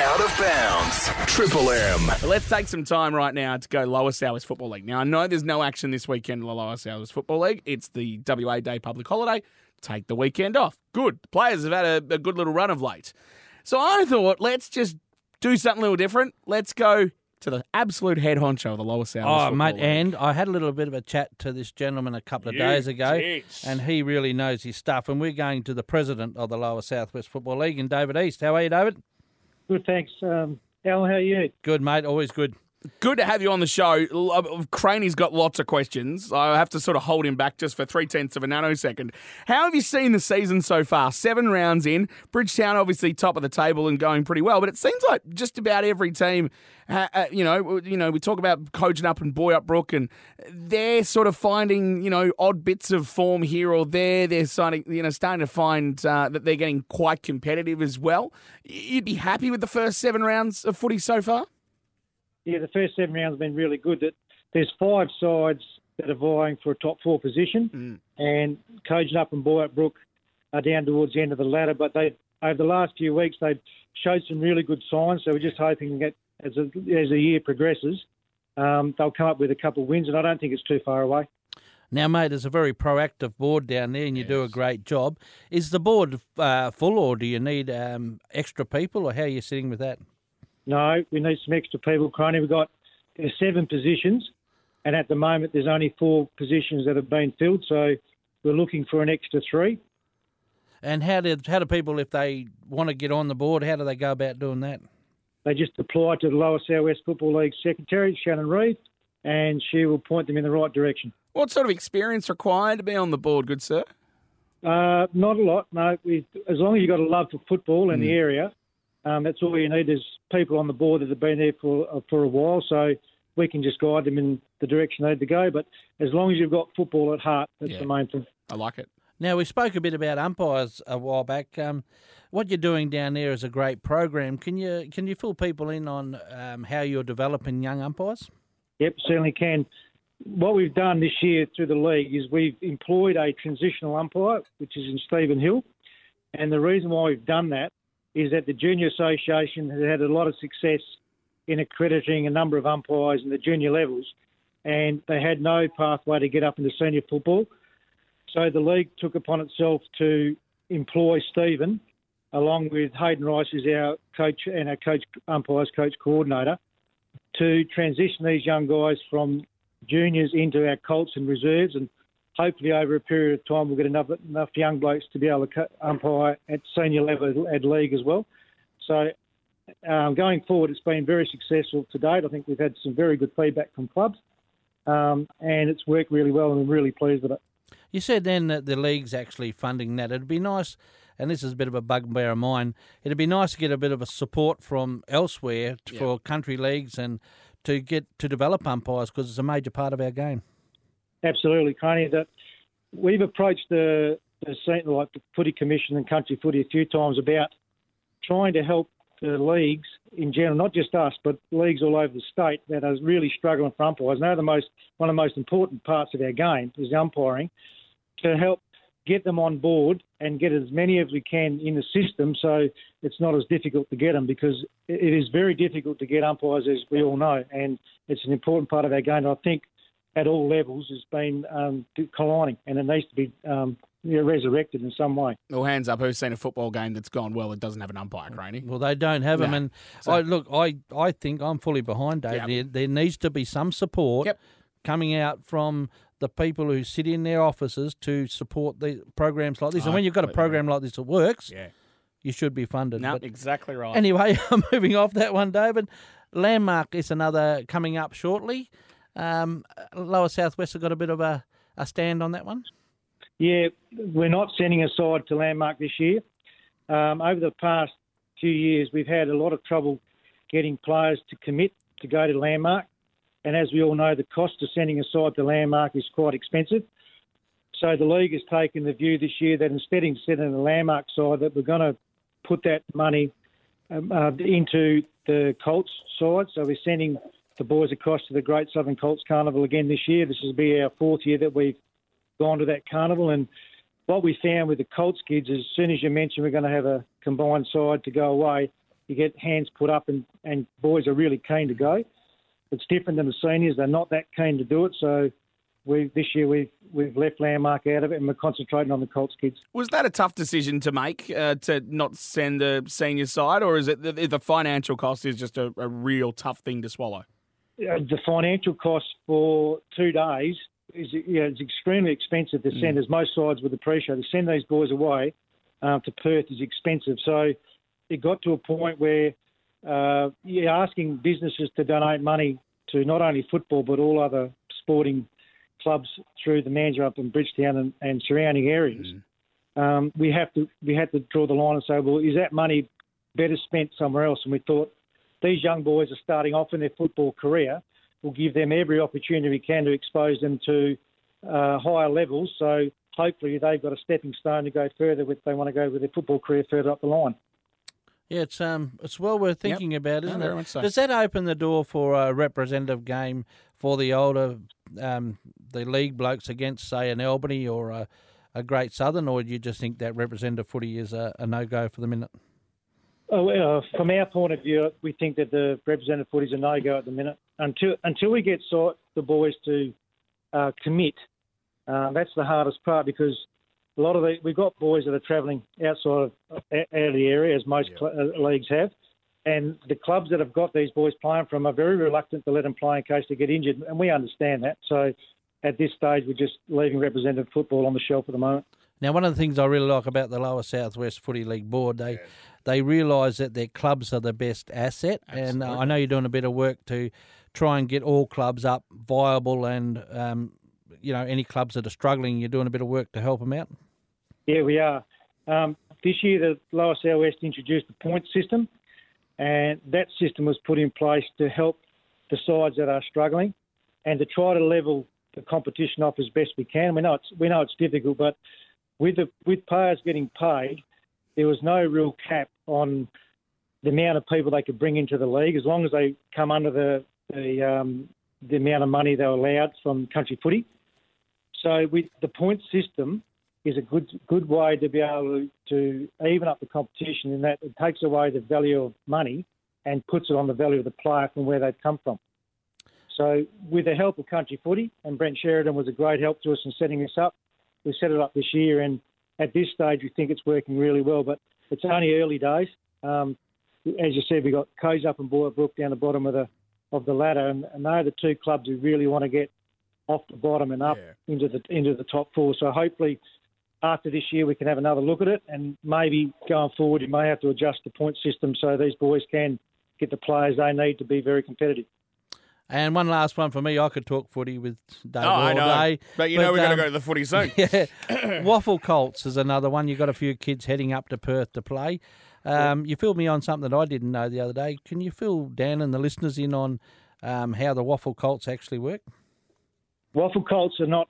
Out of bounds. Triple M. Let's take some time right now to go Lower Southwest Football League. Now, I know there's no action this weekend in the Lower Southwest Football League. It's the WA Day public holiday. Take the weekend off. Good. The players have had a, a good little run of late. So I thought, let's just do something a little different. Let's go to the absolute head honcho of the Lower Southwest Oh, Football mate, League. and I had a little bit of a chat to this gentleman a couple of You days ago, did. and he really knows his stuff. And we're going to the president of the Lower Southwest Football League, and David East. How are you, David? Good, thanks. Um, Al, how are you? Good, mate. Always good. Good to have you on the show. Uh, Craney's got lots of questions. I have to sort of hold him back just for three tenths of a nanosecond. How have you seen the season so far? Seven rounds in. Bridgetown obviously top of the table and going pretty well, but it seems like just about every team, uh, you know, you know, we talk about Kojonup and Boyup Brook, and they're sort of finding, you know, odd bits of form here or there. They're starting, you know, starting to find uh, that they're getting quite competitive as well. You'd be happy with the first seven rounds of footy so far? Yeah, the first seven rounds have been really good. That there's five sides that are vying for a top four position, and Kojonup and Boyup Brook are down towards the end of the ladder. But they over the last few weeks they've showed some really good signs. So we're just hoping that as a, as the year progresses, um, they'll come up with a couple of wins, and I don't think it's too far away. Now, mate, there's a very proactive board down there, and you do a great job. Is the board uh, full, or do you need um, extra people, or how are you sitting with that? No, we need some extra people, Craney. We've got there's seven positions, and at the moment there's only four positions that have been filled. So we're looking for an extra three. And how do how do people, if they want to get on the board, how do they go about doing that? They just apply to the Lower South West Football League secretary, Shannon Reed, and she will point them in the right direction. What sort of experience required to be on the board, good sir? Uh, not a lot, no. We, as long as you've got a love for football in the area, um, that's all you need. There's people on the board that have been there for uh, for a while, so we can just guide them in the direction they need to go. But as long as you've got football at heart, that's Yeah. the main thing. I like it. Now, we spoke a bit about umpires a while back. Um, what you're doing down there is a great program. Can you can you fill people in on um, how you're developing young umpires? Yep, certainly can. What we've done this year through the league is we've employed a transitional umpire, which is in Stephen Hill. And the reason why we've done that is that the Junior Association has had a lot of success in accrediting a number of umpires in the junior levels, and they had no pathway to get up into senior football. So the league took upon itself to employ Stephen, along with Hayden Rice, who's our coach and our coach umpires coach coordinator, to transition these young guys from juniors into our Colts and reserves, and hopefully over a period of time we'll get enough enough young blokes to be able to umpire at senior level at league as well. So um, going forward, it's been very successful to date. I think we've had some very good feedback from clubs, um, and it's worked really well, and I'm really pleased with it. You said then that the league's actually funding that. It'd be nice, and this is a bit of a bugbear of mine. It'd be nice to get a bit of a support from elsewhere t- for country leagues and to get to develop umpires because it's a major part of our game. Absolutely, Connie. That we've approached the, the like the Footy Commission and Country Footy a few times about trying to help the leagues in general, not just us, but leagues all over the state that are really struggling for umpires. Now, the most one of the most important parts of our game is umpiring, to help get them on board and get as many as we can in the system, so it's not as difficult to get them because it is very difficult to get umpires, as we all know, and it's an important part of our game. I think at all levels has been um, declining, and it needs to be um, you know, resurrected in some way. Well, hands up, who's seen a football game that's gone well that doesn't have an umpire, Craney? Well, they don't have them, No. and So- I look, I, I think I'm fully behind Dave. Yep. There, there needs to be some support Yep. coming out from the people who sit in their offices to support the programs like this. and when you've got a completely agree. program like this that works, Yeah. you should be funded. No, But exactly right. anyway, I'm moving off that one, David. Landmark is another coming up shortly. Um, Lower Southwest have got a bit of a, a stand on that one. Yeah, we're not sending a side to Landmark this year. Um, over the past few years, we've had a lot of trouble getting players to commit to go to Landmark. And as we all know, the cost of sending a side to Landmark is quite expensive. So the league has taken the view this year that instead of sending a Landmark side, that we're going to put that money um, uh, into the Colts side. So we're sending the boys across to the Great Southern Colts Carnival again this year. This will be our fourth year that we've gone to that carnival. And what we found with the Colts kids is as soon as you mention we're going to have a combined side to go away, you get hands put up, and, and boys are really keen to go. It's different than the seniors; they're not that keen to do it. So we this year we've we've left Landmark out of it, and we're concentrating on the Colts kids. Was that a tough decision to make uh, to not send the senior side, or is it the, the financial cost is just a, a real tough thing to swallow? Uh, the financial cost for two days is yeah, it's extremely expensive to send, as most sides would appreciate. To send these boys away uh, to Perth is expensive. So it got to a point where uh, you're asking businesses to donate money to not only football but all other sporting clubs through the Mandurah and Bridgetown and, and surrounding areas. Um, we have to we had to draw the line and say, well, is that money better spent somewhere else? And we thought these young boys are starting off in their football career. We'll give them every opportunity we can to expose them to uh, higher levels. So hopefully they've got a stepping stone to go further if they want to go with their football career further up the line. Yeah, it's um, it's well worth thinking about, isn't No, it? so. Does that open the door for a representative game for the older, um, the league blokes against, say, an Albany or a, a Great Southern, or do you just think that representative footy is a, a no go for the minute? Uh, from our point of view, we think that the representative footy is a no go at the minute until until we get sort the boys to uh, commit. Uh, that's the hardest part because a lot of the we've got boys that are travelling outside of out of the area as most cl- uh, leagues have, and the clubs that have got these boys playing from are very reluctant to let them play in case they get injured, and we understand that. So at this stage, we're just leaving representative football on the shelf at the moment. Now, one of the things I really like about the Lower Southwest Footy League board, they they realise that their clubs are the best asset, and uh, I know you're doing a bit of work to try and get all clubs up viable, and um, you know any clubs that are struggling, you're doing a bit of work to help them out. Yeah, we are. Um, this year, the Lower South West introduced the point system, and that system was put in place to help the sides that are struggling and to try to level the competition off as best we can. We know it's we know it's difficult, but with the with players getting paid, there was no real cap on the amount of people they could bring into the league as long as they come under the the, um, the amount of money they were allowed from country footy. So with the point system is a good good way to be able to, even up the competition in that it takes away the value of money and puts it on the value of the player from where they've come from. So with the help of country footy, and Brent Sheridan was a great help to us in setting this up, we set it up this year and at this stage we think it's working really well, but it's only early days. Um, as you said, we've got Kojonup and Boyup Brook down the bottom of the of the ladder, and, and they're the two clubs who really want to get off the bottom and up into the into the top four. So hopefully, after this year, we can have another look at it, and maybe going forward, you may have to adjust the point system so these boys can get the players they need to be very competitive. And one last one for me. I could talk footy with Dave Oh, all I know. day. But you know we're going to um, go to the footy soon. yeah. WAFL Colts is another one. You've got a few kids heading up to Perth to play. Um, you filled me on something that I didn't know the other day. Can you fill Dan and the listeners in on um, how the WAFL Colts actually work? WAFL Colts are not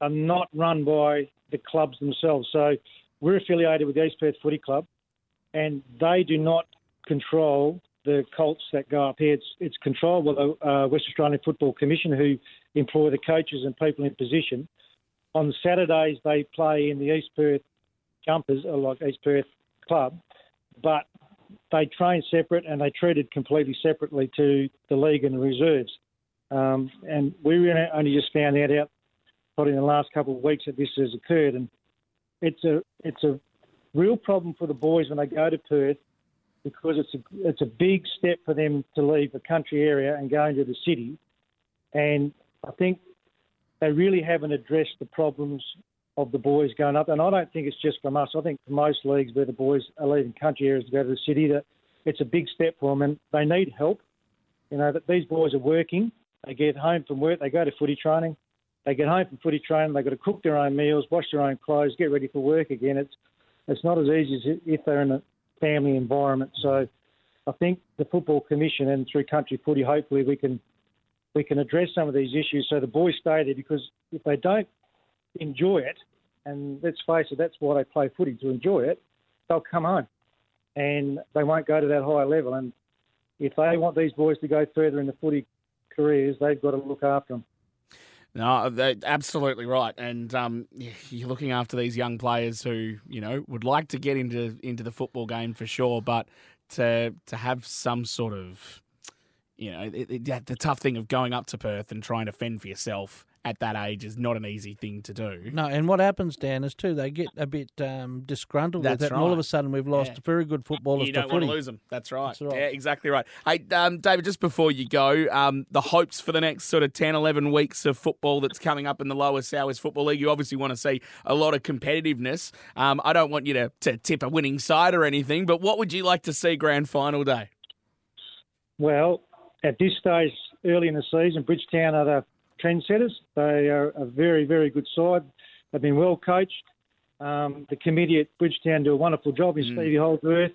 are not run by the clubs themselves. So we're affiliated with East Perth Footy Club, and they do not control the Colts that go up here. It's it's controlled by the uh, West Australian Football Commission, who employ the coaches and people in position. On Saturdays, they play in the East Perth Jumpers, or like East Perth Club, but they train separate and they treated completely separately to the league and the reserves. Um, and we only just found that out probably in the last couple of weeks that this has occurred. And it's a it's a real problem for the boys when they go to Perth because it's a it's a big step for them to leave the country area and go into the city. And I think they really haven't addressed the problems of the boys going up. And I don't think it's just from us. I think for most leagues where the boys are leaving country areas to go to the city, that it's a big step for them, and they need help. You know that these boys are working. They get home from work, they go to footy training. They get home from footy training, they've got to cook their own meals, wash their own clothes, get ready for work again. It's it's not as easy as if they're in a family environment. So I think the football commission and through country footy, hopefully we can we can address some of these issues so the boys stay there because if they don't enjoy it, and let's face it, that's why they play footy to enjoy it, they'll come home and they won't go to that higher level. And if they want these boys to go further in the footy careers, they've got to look after them. No, they're absolutely right, and um, you're looking after these young players who you know would like to get into into the football game for sure, but to to have some sort of, you know, it, it, the tough thing of going up to Perth and trying to fend for yourself at that age is not an easy thing to do. No, and what happens, Dan, is too they get a bit um, disgruntled That's with it, and all of a sudden we've lost Yeah. very good footballers You to don't want footy. to lose them. That's right. That's right. Yeah, exactly right. Hey, um, David, just before you go, um, the hopes for the next sort of 10, 11 weeks of football that's coming up in the lower South Football League, you obviously want to see a lot of competitiveness. Um, I don't want you to, to tip a winning side or anything, but what would you like to see grand final day? Well, at this stage, early in the season, Bridgetown are the trendsetters. They are a very, very good side. They've been well coached. Um, the committee at Bridgetown do a wonderful job in Stevie Holdsworth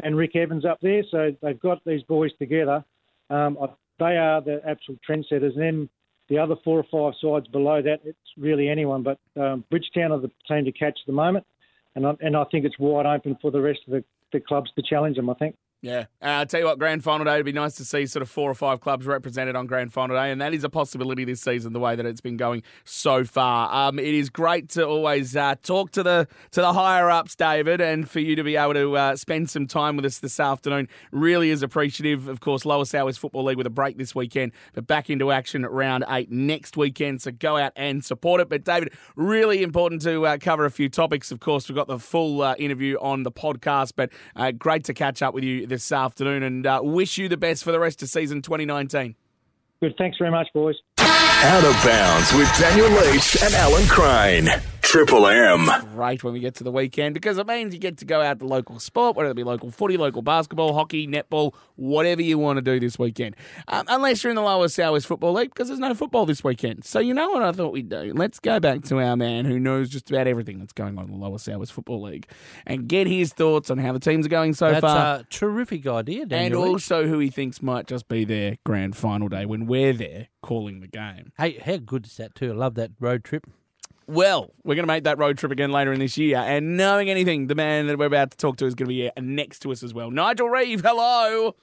and Rick Evans up there. So they've got these boys together. Um, they are the absolute trendsetters. And then the other four or five sides below that, it's really anyone. But um, Bridgetown are the team to catch at the moment. And I, and I think it's wide open for the rest of the, the clubs to challenge them, I think. Yeah, uh, I'll tell you what, grand final day, it'd be nice to see sort of four or five clubs represented on grand final day, and that is a possibility this season, the way that it's been going so far. Um, it is great to always uh, talk to the to the higher ups, David, and for you to be able to uh, spend some time with us this afternoon really is appreciative. Of course, Lower South Football League with a break this weekend, but back into action at round eight next weekend, so go out and support it. But David, really important to uh, cover a few topics. Of course, we've got the full uh, interview on the podcast, but uh, great to catch up with you this afternoon and uh, wish you the best for the rest of season 2019. Good. Thanks very much, boys. Out of bounds with Daniel Leach and Alan Crane. Triple M. Great when we get to the weekend because it means you get to go out to local sport, whether it be local footy, local basketball, hockey, netball, whatever you want to do this weekend. Um, unless you're in the lower South Football League because there's no football this weekend. So you know what I thought we'd do? Let's go back to our man who knows just about everything that's going on in the lower South Football League and get his thoughts on how the teams are going so That's far. a terrific idea, and Daniel. Leach. also who he thinks might just be their grand final day when we're there calling the game. Hey, how good is that too? I love that road trip. Well, we're going to make that road trip again later in this year. And knowing anything, the man that we're about to talk to is going to be here next to us as well. Nigel Reeve, hello.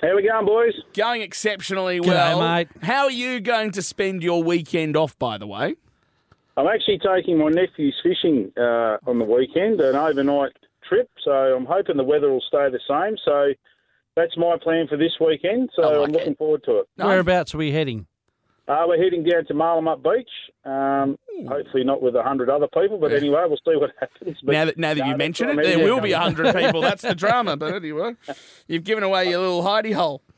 How we going, boys? Going exceptionally G'day, well. mate. How are you going to spend your weekend off, by the way? I'm actually taking my nephews fishing uh, on the weekend, an overnight trip. So I'm hoping the weather will stay the same. So that's my plan for this weekend. So I like I'm looking it. forward to it. Whereabouts are we heading? Uh, we're heading down to Malimup Beach. Um, hopefully not with a hundred other people, but anyway, we'll see what happens. But now that, now that no, you mention it, I'm there heading will be down. 100 people. That's the drama. But anyway, you've given away your little hidey hole.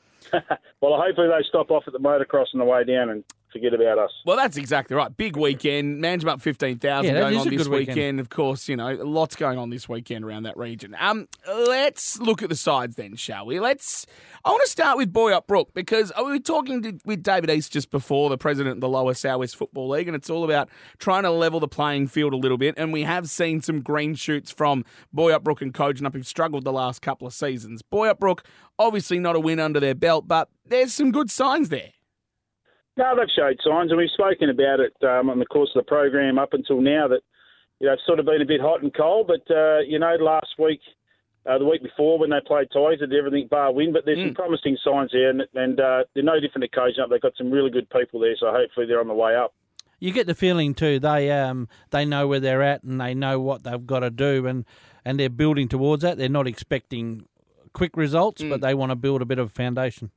Well, hopefully they stop off at the motocross on the way down and forget about us. Well, that's exactly right. Big weekend. Management 15,000 Yeah, going on this weekend. weekend. Of course, you know, lots going on this weekend around that region. Um, Let's look at the sides then, shall we? Let's. I want to start with Boyup Brook because we were talking to, with David East just before, the president of the Lower South West Football League, and it's all about trying to level the playing field a little bit. And we have seen some green shoots from Boyup Brook and Kojonup who've struggled the last couple of seasons. Boyup Brook, obviously not a win under their belt, but there's some good signs there. No, they've showed signs, and we've spoken about it um, on the course of the program up until now that you know it's sort of been a bit hot and cold. But uh, you know, last week, uh, the week before when they played ties, they did everything bar win. But there's some promising signs there, and, and uh, they're no different Up. They've got some really good people there, so hopefully they're on the way up. You get the feeling too they um they know where they're at and they know what they've got to do and and they're building towards that. They're not expecting quick results, but they want to build a bit of a foundation.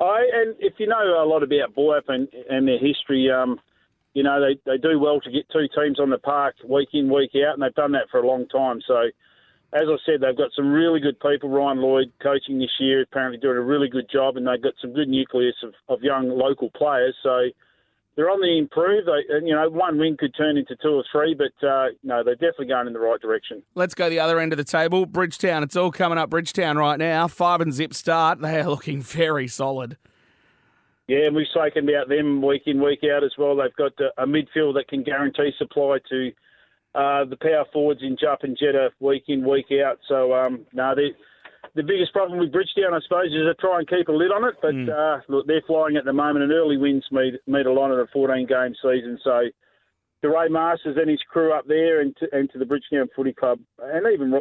I and if you know a lot about Boyup and, and their history, um, you know they, they do well to get two teams on the park week in week out, and they've done that for a long time. So, as I said, they've got some really good people. Ryan Lloyd coaching this year, apparently doing a really good job, and they've got some good nucleus of, of young local players. So. They're on the improve. They, you know, one win could turn into two or three, but uh, no, they're definitely going in the right direction. Let's go the other end of the table. Bridgetown. It's all coming up Bridgetown right now. Five and zip start. They are looking very solid. Yeah, and we've spoken about them week in, week out as well. They've got a, midfield that can guarantee supply to uh, the power forwards in Jupp and Jetta week in, week out. So, um, no, they, the biggest problem with Bridgetown, I suppose, is to try and keep a lid on it. But uh, look, they're flying at the moment, and early wins meet, meet a lot in a 14 game season. So, to Ray Masters and his crew up there, and to, and to the Bridgetown Footy Club, and even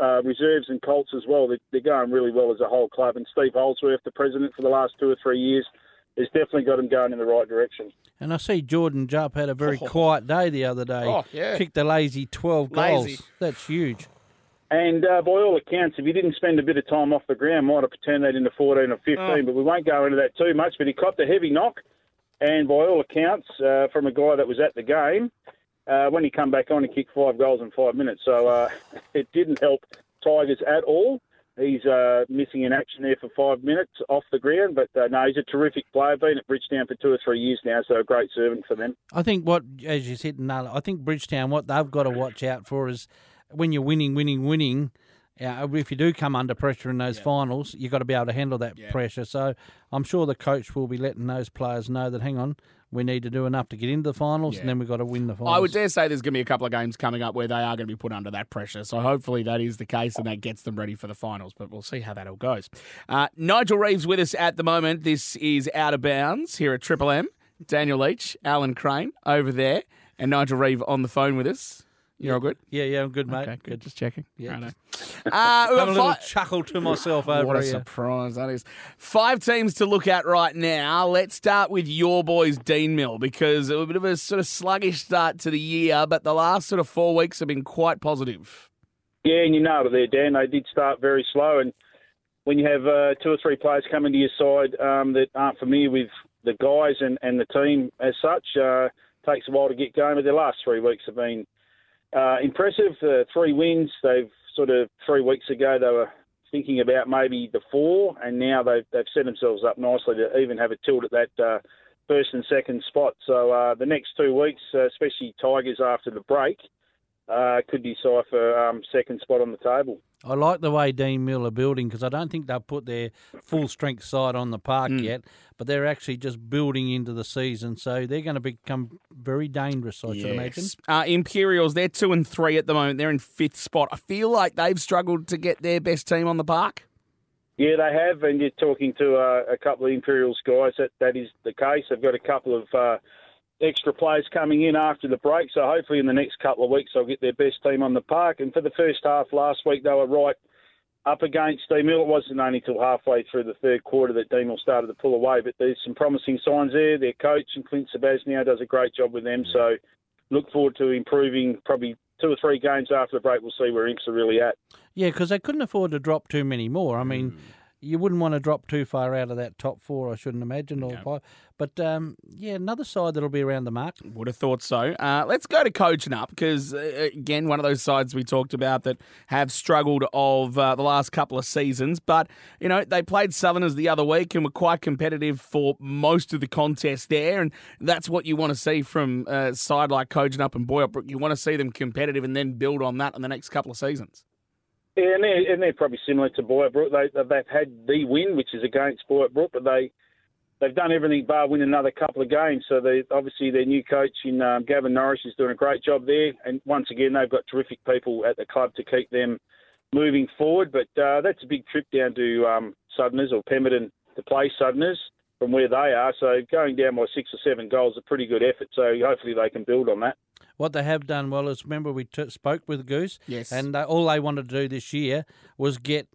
uh, reserves and Colts as well, they're, they're going really well as a whole club. And Steve Holdsworth, the president for the last two or three years, has definitely got them going in the right direction. And I see Jordan Jupp had a very quiet day the other day. Oh, yeah. Kicked a lazy 12 goals. Lazy. That's huge. And uh, by all accounts, if he didn't spend a bit of time off the ground, might have turned that into 14 or 15. Oh. But we won't go into that too much. But he copped a heavy knock, and by all accounts, uh, from a guy that was at the game, uh, when he come back on, he kicked five goals in five minutes. So uh, it didn't help Tigers at all. He's uh, missing in action there for five minutes off the ground, but uh, no, he's a terrific player. Been at Bridgetown for two or three years now, so a great servant for them. I think what, as you said, Null, I think Bridgetown, what they've got to watch out for is when you're winning, winning, winning. Uh, if you do come under pressure in those finals, you've got to be able to handle that pressure. So I'm sure the coach will be letting those players know that, hang on, we need to do enough to get into the finals, and then we've got to win the finals. I would dare say there's going to be a couple of games coming up where they are going to be put under that pressure. So hopefully that is the case and that gets them ready for the finals. But we'll see how that all goes. Uh, Nigel Reeves with us at the moment. This is Out of Bounds here at Triple M. Daniel Leach, Alan Crane over there, and Nigel Reeve on the phone with us. You're all good? Yeah, yeah, I'm good, mate. Okay, good. Just checking. Yeah. Righto. Uh, we've a little fi- chuckle to myself over what a here. surprise that is. Five teams to look at right now. Let's start with your boys, Dean Mill, because it was a bit of a sort of sluggish start to the year, but the last sort of four weeks have been quite positive. Yeah, and you know it there, Dan. They did start very slow, and when you have uh, two or three players coming to your side um, that aren't familiar with the guys and, and the team as such, uh, takes a while to get going. But their last three weeks have been uh, impressive. Uh, three wins. They've sort of three weeks ago they were thinking about maybe the four, and now they've they've set themselves up nicely to even have a tilt at that uh, first and second spot. So uh, the next two weeks, uh, especially Tigers after the break, uh, could decipher um, second spot on the table. I like the way Dean Mill are building because I don't think they've put their full strength side on the park yet, but they're actually just building into the season. So they're going to become very dangerous, I should imagine. Uh, Imperials, they're two and three at the moment. They're in fifth spot. I feel like they've struggled to get their best team on the park. Yeah, they have, and you're talking to uh, a couple of Imperials guys. That that is the case. They've got a couple of uh, extra players coming in after the break, so hopefully in the next couple of weeks they'll get their best team on the park. And for the first half last week, they were right up against D Mill. It wasn't only till halfway through the third quarter that D Mill started to pull away, but there's some promising signs there. Their coach and Clint Sebastian does a great job with them, so look forward to improving. Probably two or three games after the break, we'll see where Imps are really at. Yeah, because they couldn't afford to drop too many more. I mean, mm. You wouldn't want to drop too far out of that top four, I shouldn't imagine, or five. But um, yeah, another side that'll be around the mark. Would have thought so. Uh, let's go to Kojonup because uh, again, one of those sides we talked about that have struggled of uh, the last couple of seasons. But you know, they played Southerners the other week and were quite competitive for most of the contest there, and that's what you want to see from a side like coaching up and Boyup. You want to see them competitive and then build on that in the next couple of seasons. Yeah, and they're, and they're probably similar to Boyup Brook. They, they've had the win, which is against Boyup Brook, but they they've done everything bar win another couple of games. So they obviously their new coach in um, Gavin Norris is doing a great job there, and once again they've got terrific people at the club to keep them moving forward. But uh, that's a big trip down to um, Southerners or Pemberton to play Southerners from where they are. So going down by six or seven goals is a pretty good effort. So hopefully they can build on that. What they have done well is remember we t- spoke with Goose, Yes. and all they wanted to do this year was get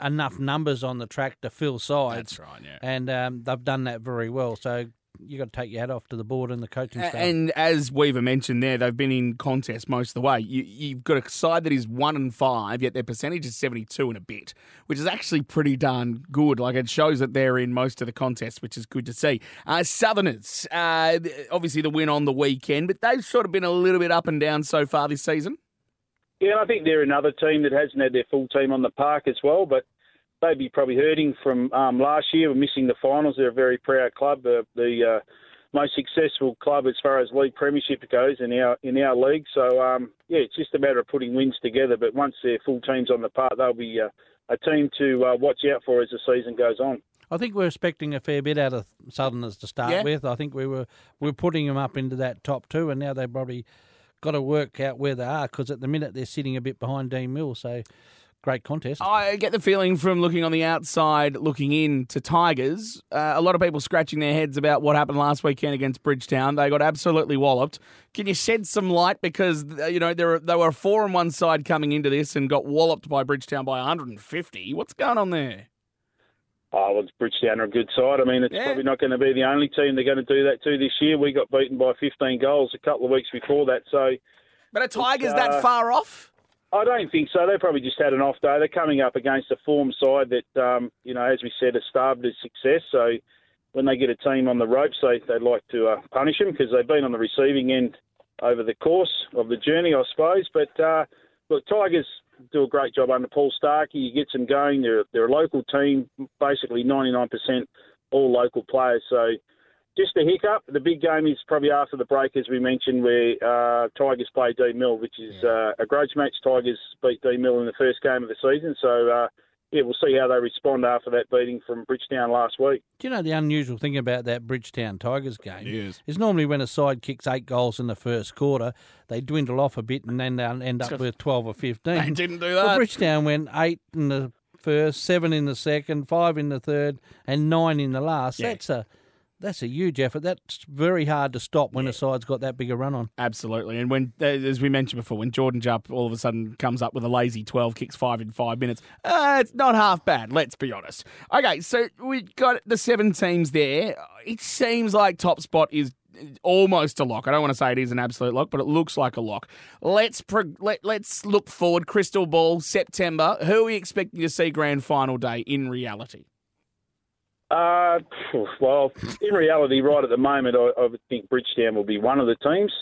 enough numbers on the track to fill sides. That's right, yeah. And um, they've done that very well. So you got to take your hat off to the board and the coaching staff. And as Weaver mentioned there, they've been in contest most of the way. You, you've got a side that is one and five, yet their percentage is seventy-two and a bit, which is actually pretty darn good. Like it shows that they're in most of the contests, which is good to see. Uh, Southerners, uh, obviously the win on the weekend, but they've sort of been a little bit up and down so far this season. Yeah, and I think they're another team that hasn't had their full team on the park as well, but they'd be probably hurting from um, last year. We're missing the finals. They're a very proud club, the, the uh, most successful club as far as league premiership goes in our in our league. So um, yeah, it's just a matter of putting wins together. But once their full team's on the park, they'll be uh, a team to uh, watch out for as the season goes on. I think we're expecting a fair bit out of Southerners to start Yeah. with. I think we were we are putting them up into that top two, and now they've probably got to work out where they are because at the minute they're sitting a bit behind Dean Mill. So great contest. I get the feeling from looking on the outside, looking in to Tigers, uh, a lot of people scratching their heads about what happened last weekend against Bridgetown. They got absolutely walloped. Can you shed some light because uh, you know there were, they were four on one side coming into this and got walloped by Bridgetown by 150. What's going on there? Oh, well, Bridgetown are a good side. I mean, it's Yeah. probably not going to be the only team they're going to do that to this year. We got beaten by 15 goals a couple of weeks before that. So, But are Tigers uh, that far off? I don't think so. They probably just had an off day. They're coming up against a form side that, um, you know, as we said, has starved of success. So when they get a team on the ropes, they, they'd like to uh, punish them because they've been on the receiving end over the course of the journey, I suppose. But uh, look, Tigers do a great job under Paul Starkey. He gets them going. They're, they're a local team, basically 99% all local players. So just a hiccup. The big game is probably after the break, as we mentioned, where uh, Tigers play D Mill, which is uh, a grudge match. Tigers beat D Mill in the first game of the season. So, uh, yeah, we'll see how they respond after that beating from Bridgetown last week. Do you know the unusual thing about that Bridgetown Tigers game Yes. is normally when a side kicks eight goals in the first quarter, they dwindle off a bit and then they'll end up with 12 or 15. They didn't do Well, that. Bridgetown went eight in the first, seven in the second, five in the third, and nine in the last. Yeah. That's a that's a huge effort. That's very hard to stop when a side's got that big a run on. Absolutely. And when, uh, as we mentioned before, when Jordan Jupp all of a sudden comes up with a lazy 12, kicks five in five minutes, uh, it's not half bad, let's be honest. Okay, so we've got the seven teams there. It seems like top spot is almost a lock. I don't want to say it is an absolute lock, but it looks like a lock. Let's pro- let, let's look forward. Crystal ball, September. Who are we expecting to see grand final day in reality? Uh, well, in reality, right at the moment, I, I would think Bridgetown will be one of the teams.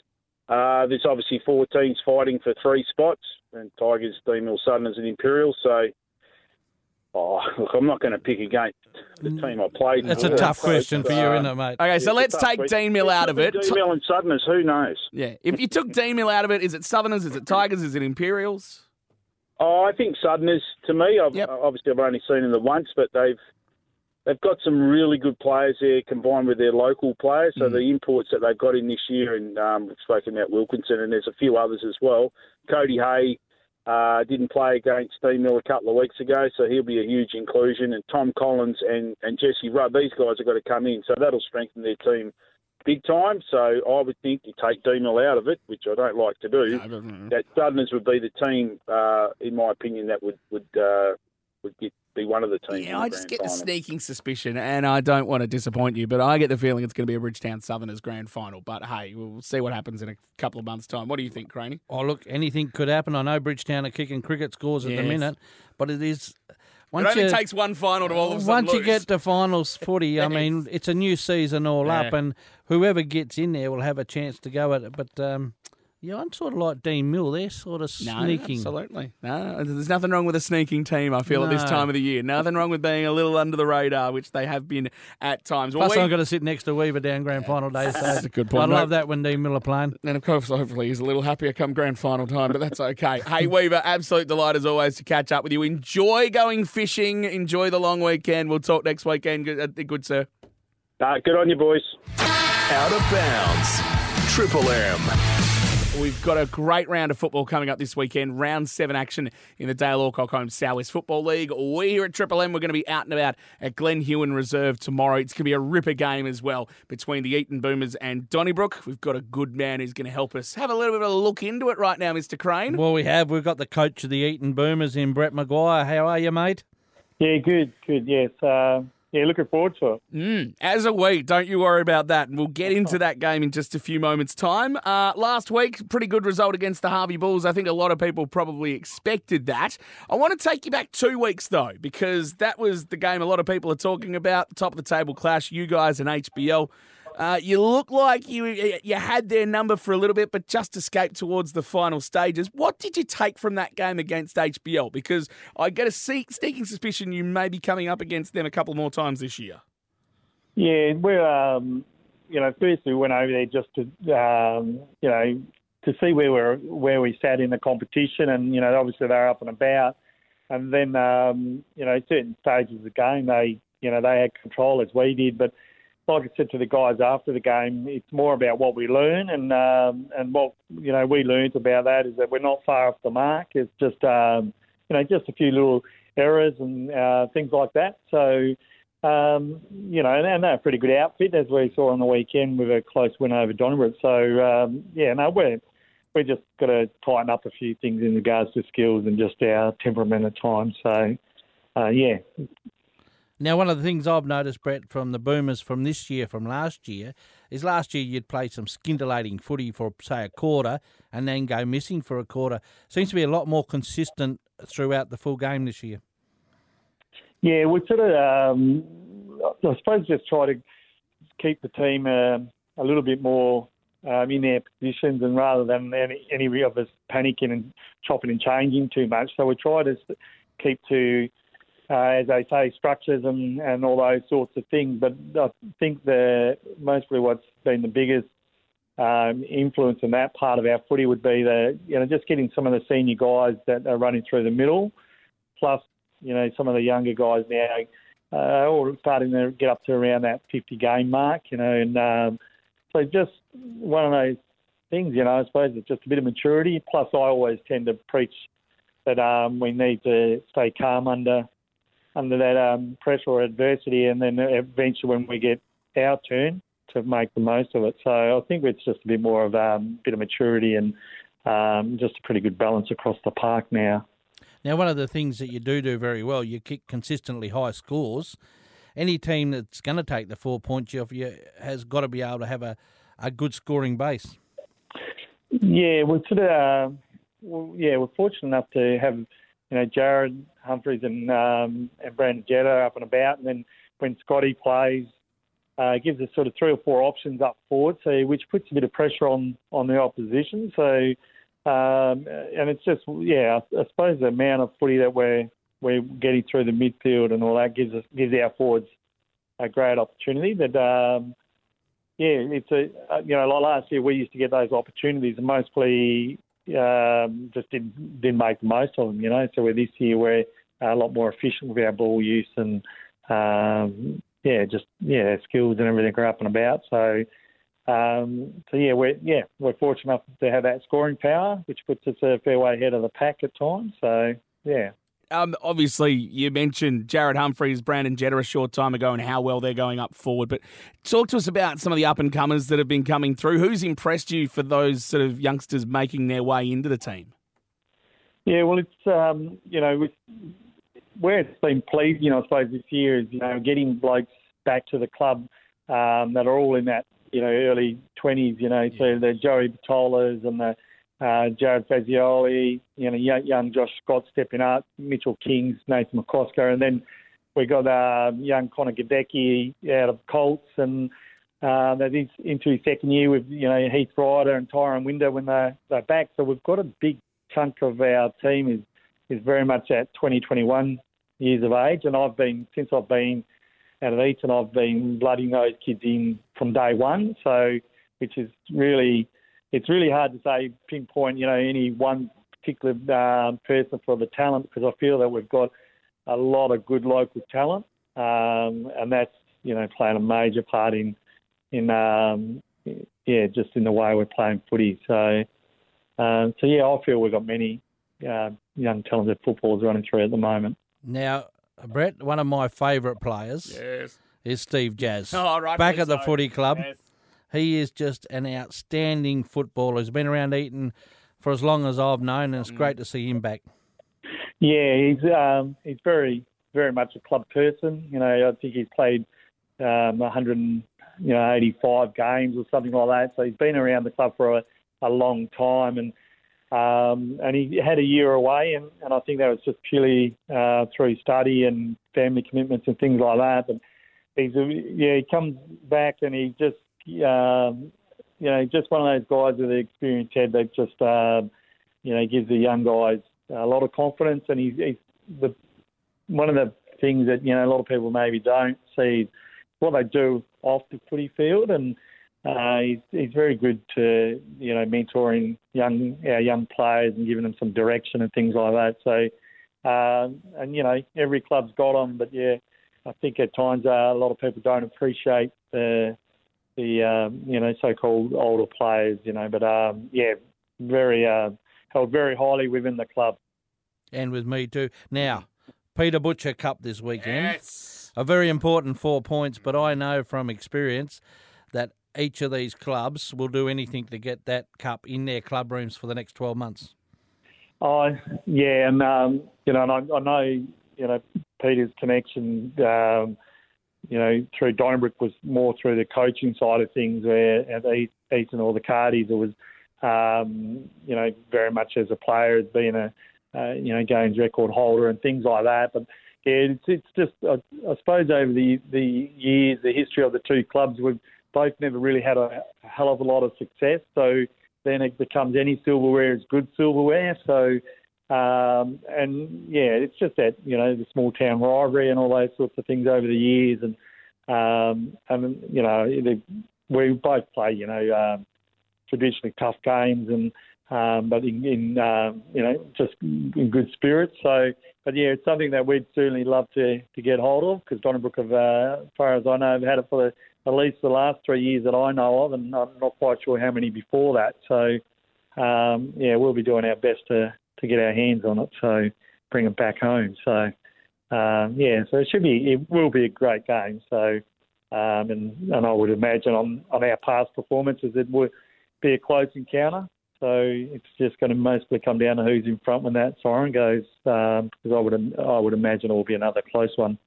Uh, there's obviously four teams fighting for three spots, and Tigers, Dean Mill, Southerners, and Imperial. So, oh, look, I'm not going to pick against the team I played. That's a for. tough question for you, Uh, isn't it, mate? Okay, so a let's take question. Dean Mill out of it. Dean Mill and Southerners, who knows? Yeah, if you took Dean Mill out of it, is it Southerners? Is it Tigers? Is it Imperials? Oh, I think Southerners. To me, I've, Yep. obviously I've only seen them once, but they've they've got some really good players there, combined with their local players. Mm. So the imports that they've got in this year, and um, we've spoken about Wilkinson, and there's a few others as well. Cody Hay uh, didn't play against Dean Mill a couple of weeks ago, so he'll be a huge inclusion. And Tom Collins and and Jesse Rudd, these guys have got to come in, so that'll strengthen their team big time. So I would think you take Dean Mill out of it, which I don't like to do that Southerners would be the team, uh, in my opinion, that would would uh, would get, be one of the teams. in Yeah, the I just grand get the final. sneaking suspicion, and I don't want to disappoint you, but I get the feeling it's going to be a Bridgetown Southerners grand final. But hey, we'll see what happens in a couple of months' time. What do you think, Craney? Oh, look, anything could happen. I know Bridgetown are kicking cricket scores at Yes. the minute, but it is. It Once only you, takes one final to all of a once you lose. get to finals footy, I mean, it's a new season all up, and whoever gets in there will have a chance to go at it. But um, yeah, I'm sort of like Dean Mill. They're sort of No, sneaking. absolutely. No, there's nothing wrong with a sneaking team. I feel at this time of the year. Nothing wrong with being a little under the radar, which they have been at times. Well, Plus, we- I'm going to sit next to Weaver down grand final day. So That's a good point, I love mate. that when Dean Miller playing. And of course, hopefully, he's a little happier come grand final time, but that's okay. hey, Weaver, absolute delight as always to catch up with you. Enjoy going fishing. Enjoy the long weekend. We'll talk next weekend. Good, uh, good sir. Uh, good on you, boys. Out of bounds. Triple M. We've got a great round of football coming up this weekend. Round seven action in the Dale Alcock Home Southwest Football League. We here at Triple M, we're going to be out and about at Glen Huon Reserve tomorrow. It's going to be a ripper game as well between the Eaton Boomers and Donnybrook. We've got a good man who's going to help us have a little bit of a look into it right now, Mr. Crane. Well, we have. We've got the coach of the Eaton Boomers in Brett Maguire. How are you, mate? Yeah, good, good. Yes, uh, yeah, looking forward to it. Mm, as a week, don't you worry about that. And we'll get into that game in just a few moments' time. Uh, last week, pretty good result against the Harvey Bulls. I think a lot of people probably expected that. I want to take you back two weeks, though, because that was the game a lot of people are talking about. Top of the table clash, you guys and HBL. Uh, you look like you you had their number for a little bit, but just escaped towards the final stages. What did you take from that game against HBL? Because I get a sneaking suspicion you may be coming up against them a couple more times this year. Yeah, we're um, you know, firstly we went over there just to um, you know to see where we're where we sat in the competition, and you know obviously they're up and about, and then um, you know certain stages of the game they you know they had control as we did, but like I said to the guys after the game, it's more about what we learn, and um, and what you know we learned about that is that we're not far off the mark. It's just um, you know just a few little errors and uh, things like that. So um, you know, and they're a pretty good outfit as we saw on the weekend with a close win over Donnybrook. So um, yeah, no, we're we just got to tighten up a few things in regards to skills and just our temperament at times. So uh, yeah, Now, one of the things I've noticed, Brett, from the Boomers from this year, from last year, is last year you'd play some scintillating footy for, say, a quarter and then go missing for a quarter. Seems to be a lot more consistent throughout the full game this year. Yeah, we sort of, um, I suppose, just try to keep the team uh, a little bit more um, in their positions, and rather than any, any of us panicking and chopping and changing too much. So we try to keep to, uh, as they say, structures and, and all those sorts of things. But I think the mostly what's been the biggest um, influence in that part of our footy would be the you know just getting some of the senior guys that are running through the middle, plus you know some of the younger guys now uh, all starting to get up to around that 50 game mark, you know, and um, so just one of those things, you know. I suppose it's just a bit of maturity. Plus, I always tend to preach that um, we need to stay calm under under that um, pressure or adversity, and then eventually when we get our turn to make the most of it. So I think it's just a bit more of a um, bit of maturity and um, just a pretty good balance across the park now. Now, one of the things that you do do very well, you kick consistently high scores any team that's going to take the four points off you has got to be able to have a, a good scoring base. Yeah, we're sort of uh, well, yeah, we're fortunate enough to have you know Jared Humphreys and um, and Brandon Jetta up and about, and then when Scotty plays, uh, gives us sort of three or four options up forward, so which puts a bit of pressure on on the opposition. So. Um, and it's just, yeah, I suppose the amount of footy that we're we're getting through the midfield and all that gives us gives our forwards a great opportunity. But um, yeah, it's a you know like last year we used to get those opportunities and mostly um, just didn't didn't make the most of them. You know, so this year we're a lot more efficient with our ball use and um, yeah, just yeah, skills and everything are up and about. So. Um, so yeah, we're yeah we're fortunate enough to have that scoring power, which puts us a fair way ahead of the pack at times. So yeah, um, obviously, you mentioned Jared Humphreys, Brandon Jetta a short time ago, and how well they're going up forward. But talk to us about some of the up and comers that have been coming through. Who's impressed you for those sort of youngsters making their way into the team? Yeah, well, it's um, you know where it's been pleasing, You know, I suppose, this year is you know getting blokes back to the club um, that are all in that you know early twenties. You know, yeah. so the Joey Batolas and the uh, Jared Fazioli, you know, young, Josh Scott stepping up, Mitchell Kings, Nathan McCosker, and then we got uh, young Connor Gadecki out of Colts, and uh, that is into his second year with you know Heath Ryder and Tyron Window when they're, they're back. So we've got a big chunk of our team is is very much at 20, 21 years of age, and I've been since I've been out of Eaton, I've been blooding those kids in from day one. So which is really it's really hard to say pinpoint, you know, any one particular um, person for the talent because I feel that we've got a lot of good local talent, um, and that's you know playing a major part in in um, yeah just in the way we're playing footy. So um, so yeah, I feel we've got many uh, young talented footballers running through at the moment. Now, Brett, one of my favourite players yes. is Steve Jazz. Oh, right, back at the so. footy club. Yes. He is just an outstanding footballer. He's been around Eaton for as long as I've known, and it's mm. great to see him back. Yeah, he's um, he's very very much a club person. You know, I think he's played um, 100 you know 85 games or something like that. So he's been around the club for a, a long time, and um, and he had a year away, and, and I think that was just purely uh, through study and family commitments and things like that. But he's a, yeah, he comes back and he just um, you know, just one of those guys with the experience head that just, uh, you know, gives the young guys a lot of confidence. And he's, he's the one of the things that you know a lot of people maybe don't see what they do off the footy field, and uh, he's, he's very good to you know mentoring young our young players and giving them some direction and things like that. So, uh, and you know, every club's got them, but yeah, I think at times uh, a lot of people don't appreciate the the um, you know so-called older players, you know. But um, yeah, very uh, held very highly within the club. And with me too. Now, Peter Butcher Cup this weekend. Yes. A very important four points, but I know from experience that each of these clubs will do anything to get that cup in their club rooms for the next 12 months. Oh, yeah, and um, you know, and I, I know you know, Peter's connection, um, you know, through Donnybrook was more through the coaching side of things, where at Eaton or the Cardis, it was, um, you know, very much as a player, as being a, uh, you know, games record holder and things like that. But yeah, it's, it's just, I, I suppose over the, the years, the history of the two clubs, we've both never really had a hell of a lot of success. So then it becomes any silverware is good silverware. So, um, and yeah, it's just that, you know, the small town rivalry and all those sorts of things over the years. And, um, and you know, we both play, you know, um, traditionally tough games and, um, but in, in um, you know, just in good spirits. So, but yeah, it's something that we'd certainly love to, to get hold of because Donnybrook have, uh, as far as I know, have had it for the, at least the last three years that I know of, and I'm not quite sure how many before that. So, um, yeah, we'll be doing our best to, to get our hands on it, so bring it back home. So, um, yeah, so it should be, it will be a great game. So, um, and, and I would imagine on, on our past performances, it would be a close encounter. So it's just going to mostly come down to who's in front when that siren goes, um, because I would I would imagine it will be another close one.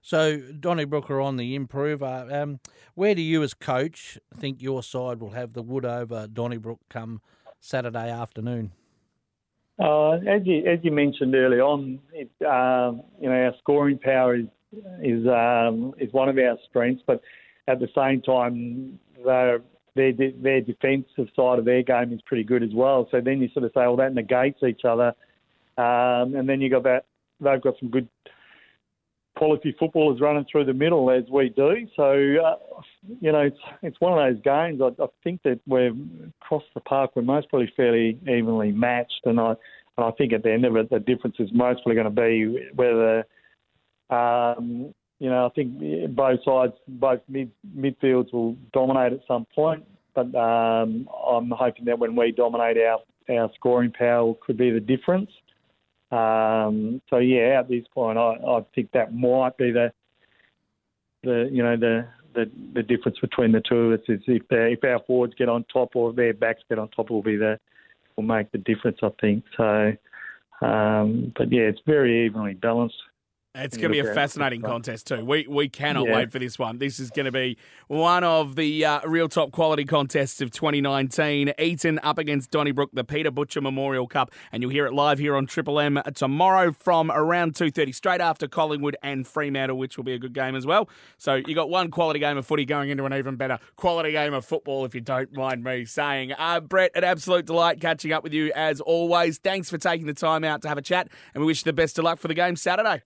So Donnybrook are on the improve. Uh, um, where do you, as coach, think your side will have the wood over Donnybrook come Saturday afternoon? Uh, as you as you mentioned early on, it, um, you know our scoring power is is um, is one of our strengths, but at the same time their their defensive side of their game is pretty good as well. So then you sort of say, well, that negates each other, um, and then you got that they've got some good quality footballers running through the middle as we do. So uh, you know, it's it's one of those games. I, I think that we're across the park. We're most probably fairly evenly matched, and I and I think at the end of it, the difference is mostly going to be whether. Um, you know, I think both sides, both mid midfields will dominate at some point. But um, I'm hoping that when we dominate, our our scoring power could be the difference. Um, so yeah, at this point, I, I think that might be the the you know the the, the difference between the two of us is if if our forwards get on top or their backs get on top, will be the will make the difference. I think so. Um, but yeah, it's very evenly balanced. It's going to be a fascinating contest too. We we cannot yeah. wait for this one. This is going to be one of the uh, real top quality contests of 2019. Eaton up against Donnybrook, the Peter Butcher Memorial Cup, and you'll hear it live here on Triple M tomorrow from around 2:30, straight after Collingwood and Fremantle, which will be a good game as well. So you got one quality game of footy going into an even better quality game of football, if you don't mind me saying. Uh, Brett, an absolute delight catching up with you as always. Thanks for taking the time out to have a chat, and we wish you the best of luck for the game Saturday.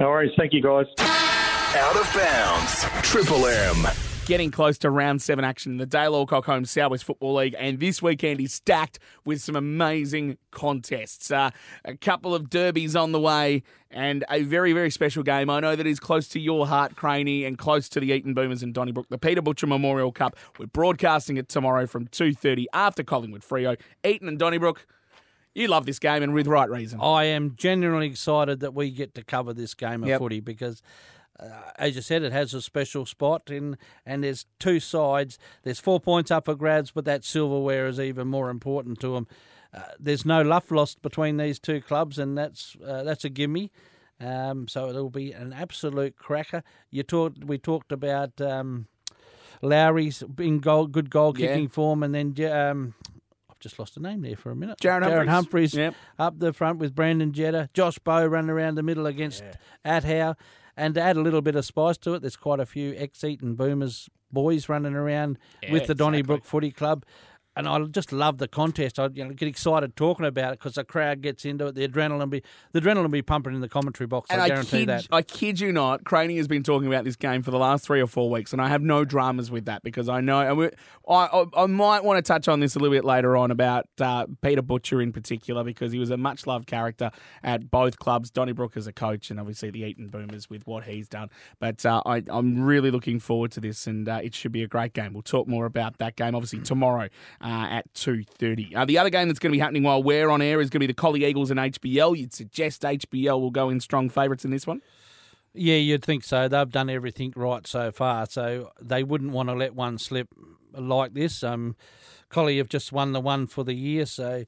No worries. Thank you, guys. Out of bounds. Triple M. Getting close to round seven action in the Dale Alcock Home Southwest Football League, and this weekend is stacked with some amazing contests. Uh, a couple of derbies on the way, and a very, very special game. I know that is close to your heart, Craney, and close to the Eaton Boomers and Donnybrook, the Peter Butcher Memorial Cup. We're broadcasting it tomorrow from 2.30 after Collingwood Freo. Eaton and Donnybrook you love this game, and with right reason. I am genuinely excited that we get to cover this game of yep. footy because. Uh, as you said, it has a special spot, in, and there's two sides. There's four points up for grabs, but that silverware is even more important to them. Uh, there's no love lost between these two clubs, and that's uh, that's a gimme. Um, so it'll be an absolute cracker. You talked, we talked about um, Lowry's in goal, good goal kicking yeah. form, and then um, just lost a name there for a minute. Jared Humphreys, Humphreys yep. up the front with Brandon Jetta. Josh Bow running around the middle against yeah. Athow. And to add a little bit of spice to it, there's quite a few ex-Eaton Boomers boys running around yeah, with the Donnybrook exactly. Footy Club and I just love the contest. I you know, get excited talking about it because the crowd gets into it. The adrenaline be the adrenaline be pumping in the commentary box. And I guarantee kid, that. I kid you not, Craney has been talking about this game for the last three or four weeks, and I have no dramas with that because I know. And I, I, I might want to touch on this a little bit later on about uh, Peter Butcher in particular because he was a much loved character at both clubs. Donnybrook as a coach, and obviously the Eaton Boomers with what he's done. But uh, I, am really looking forward to this, and uh, it should be a great game. We'll talk more about that game obviously tomorrow uh, at 2.30. Uh, the other game that's going to be happening while we're on air is going to be the Collie Eagles and HBL. You'd suggest HBL will go in strong favourites in this one? Yeah, you'd think so. They've done everything right so far, so they wouldn't want to let one slip like this. Um, Collie have just won the one for the year, so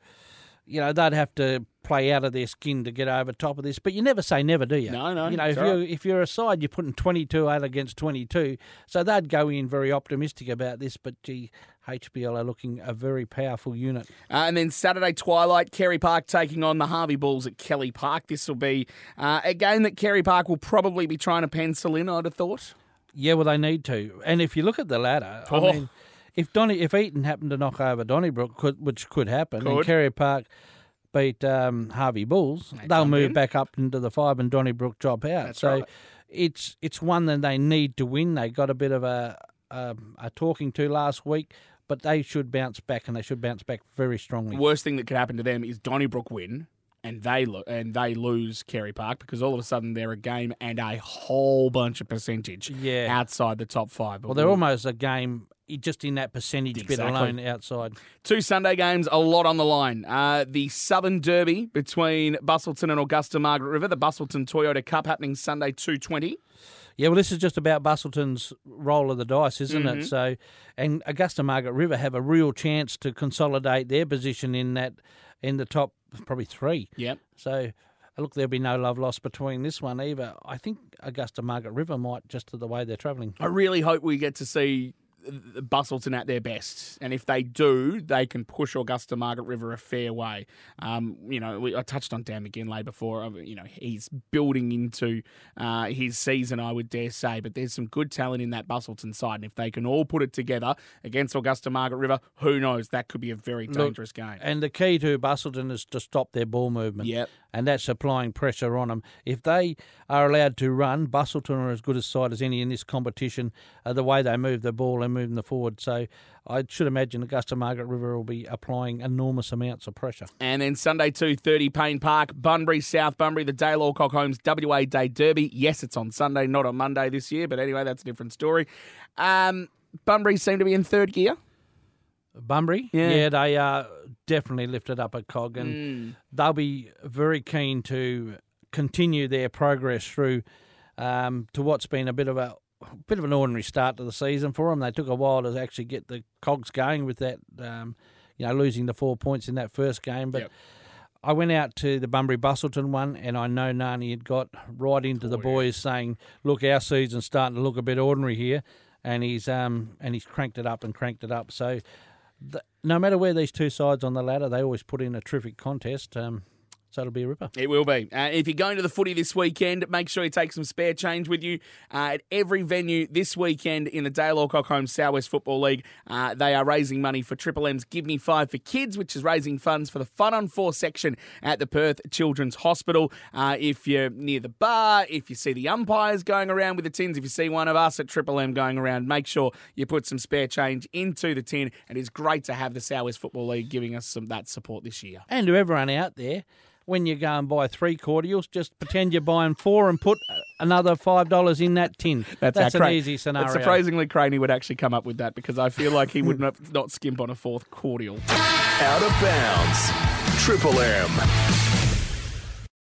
you know they'd have to play out of their skin to get over top of this. But you never say never, do you? No, no, You know, if right. you if you're a side, you're putting 22 out against 22, so they'd go in very optimistic about this. But gee, HBL are looking a very powerful unit. Uh, and then Saturday twilight, Kerry Park taking on the Harvey Bulls at Kelly Park. This will be uh, a game that Kerry Park will probably be trying to pencil in. I'd have thought. Yeah, well, they need to. And if you look at the ladder, I Oh. mean, if Donny, if Eaton happened to knock over Donnybrook, could, which could happen, and Kerry Park beat um, Harvey Bulls, They they'll move in. back up into the five, and Donnybrook drop out. That's so right. it's it's one that they need to win. They got a bit of a a, a talking to last week, but they should bounce back, and they should bounce back very strongly. Worst thing that could happen to them is Donnybrook win. And they lo- and they lose Kerry Park because all of a sudden they're a game and a whole bunch of percentage Yeah. outside the top five. Well, they're almost a game just in that percentage bit Exactly. alone outside. Two Sunday games, a lot on the line. Uh, the Southern Derby between Busselton and Augusta Margaret River, the Busselton Toyota Cup happening Sunday two twenty. Yeah, well, this is just about Busselton's roll of the dice, isn't Mm-hmm. it? So, and Augusta Margaret River have a real chance to consolidate their position in that in the top probably three. Yep. So, look, there'll be no love lost between this one either. I think Augusta Margaret River might just to the way they're travelling. I really hope we get to see Busselton at their best, and if they do, they can push Augusta Margaret River a fair way. Um, you know, we, I touched on Dan McGinlay before. uh, You know, he's building into uh, his season, I would dare say, but there's some good talent in that Busselton side, and if they can all put it together against Augusta Margaret River, who knows? That could be a very dangerous game. And the key to Busselton is to stop their ball movement. Yep. And that's applying pressure on them. If they are allowed to run, Busselton are as good a side as any in this competition. Uh, the way they move the ball and move the forward. So I should imagine Augusta Margaret River will be applying enormous amounts of pressure. And then Sunday, 2.30, Payne Park, Bunbury, South Bunbury, the Dale Alcock Homes WA Day Derby. Yes, it's on Sunday, not on Monday this year, but anyway, that's a different story. Um, Bunbury seem to be in third gear. Bunbury, Yeah. they are definitely lifted up a cog, Mm. and they'll be very keen to continue their progress through um, to what's been a bit of a bit of an ordinary start to the season for them. They took a while to actually get the cogs going with that, um, you know, losing the four points in that first game, but. Yep. I went out to the Bunbury Busselton one, and I know Nani had got right into the boys saying, "Look, our season's starting to look a bit ordinary here," and he's um and he's cranked it up and cranked it up. So, the, no matter where these two sides on the ladder, they always put in a terrific contest. Um, so it'll be a ripper. It will be. Uh, if you're going to the footy this weekend, make sure you take some spare change with you. Uh, at every venue this weekend in the Dale Alcock Homes Southwest Football League, uh, they are raising money for Triple M's Give Me Five for Kids, which is raising funds for the Fun on Four section at the Perth Children's Hospital. Uh, if you're near the bar, if you see the umpires going around with the tins, if you see one of us at Triple M going around, make sure you put some spare change into the tin. And it's great to have the Southwest Football League giving us some that support this year. And to everyone out there, when you go and buy three cordials, just pretend you're buying four and put another five dollars in that tin. That's, how an Cra- easy scenario. It's surprisingly Craney would actually come up with that because I feel like he would not, not skimp on a fourth cordial. Out of bounds. Triple M.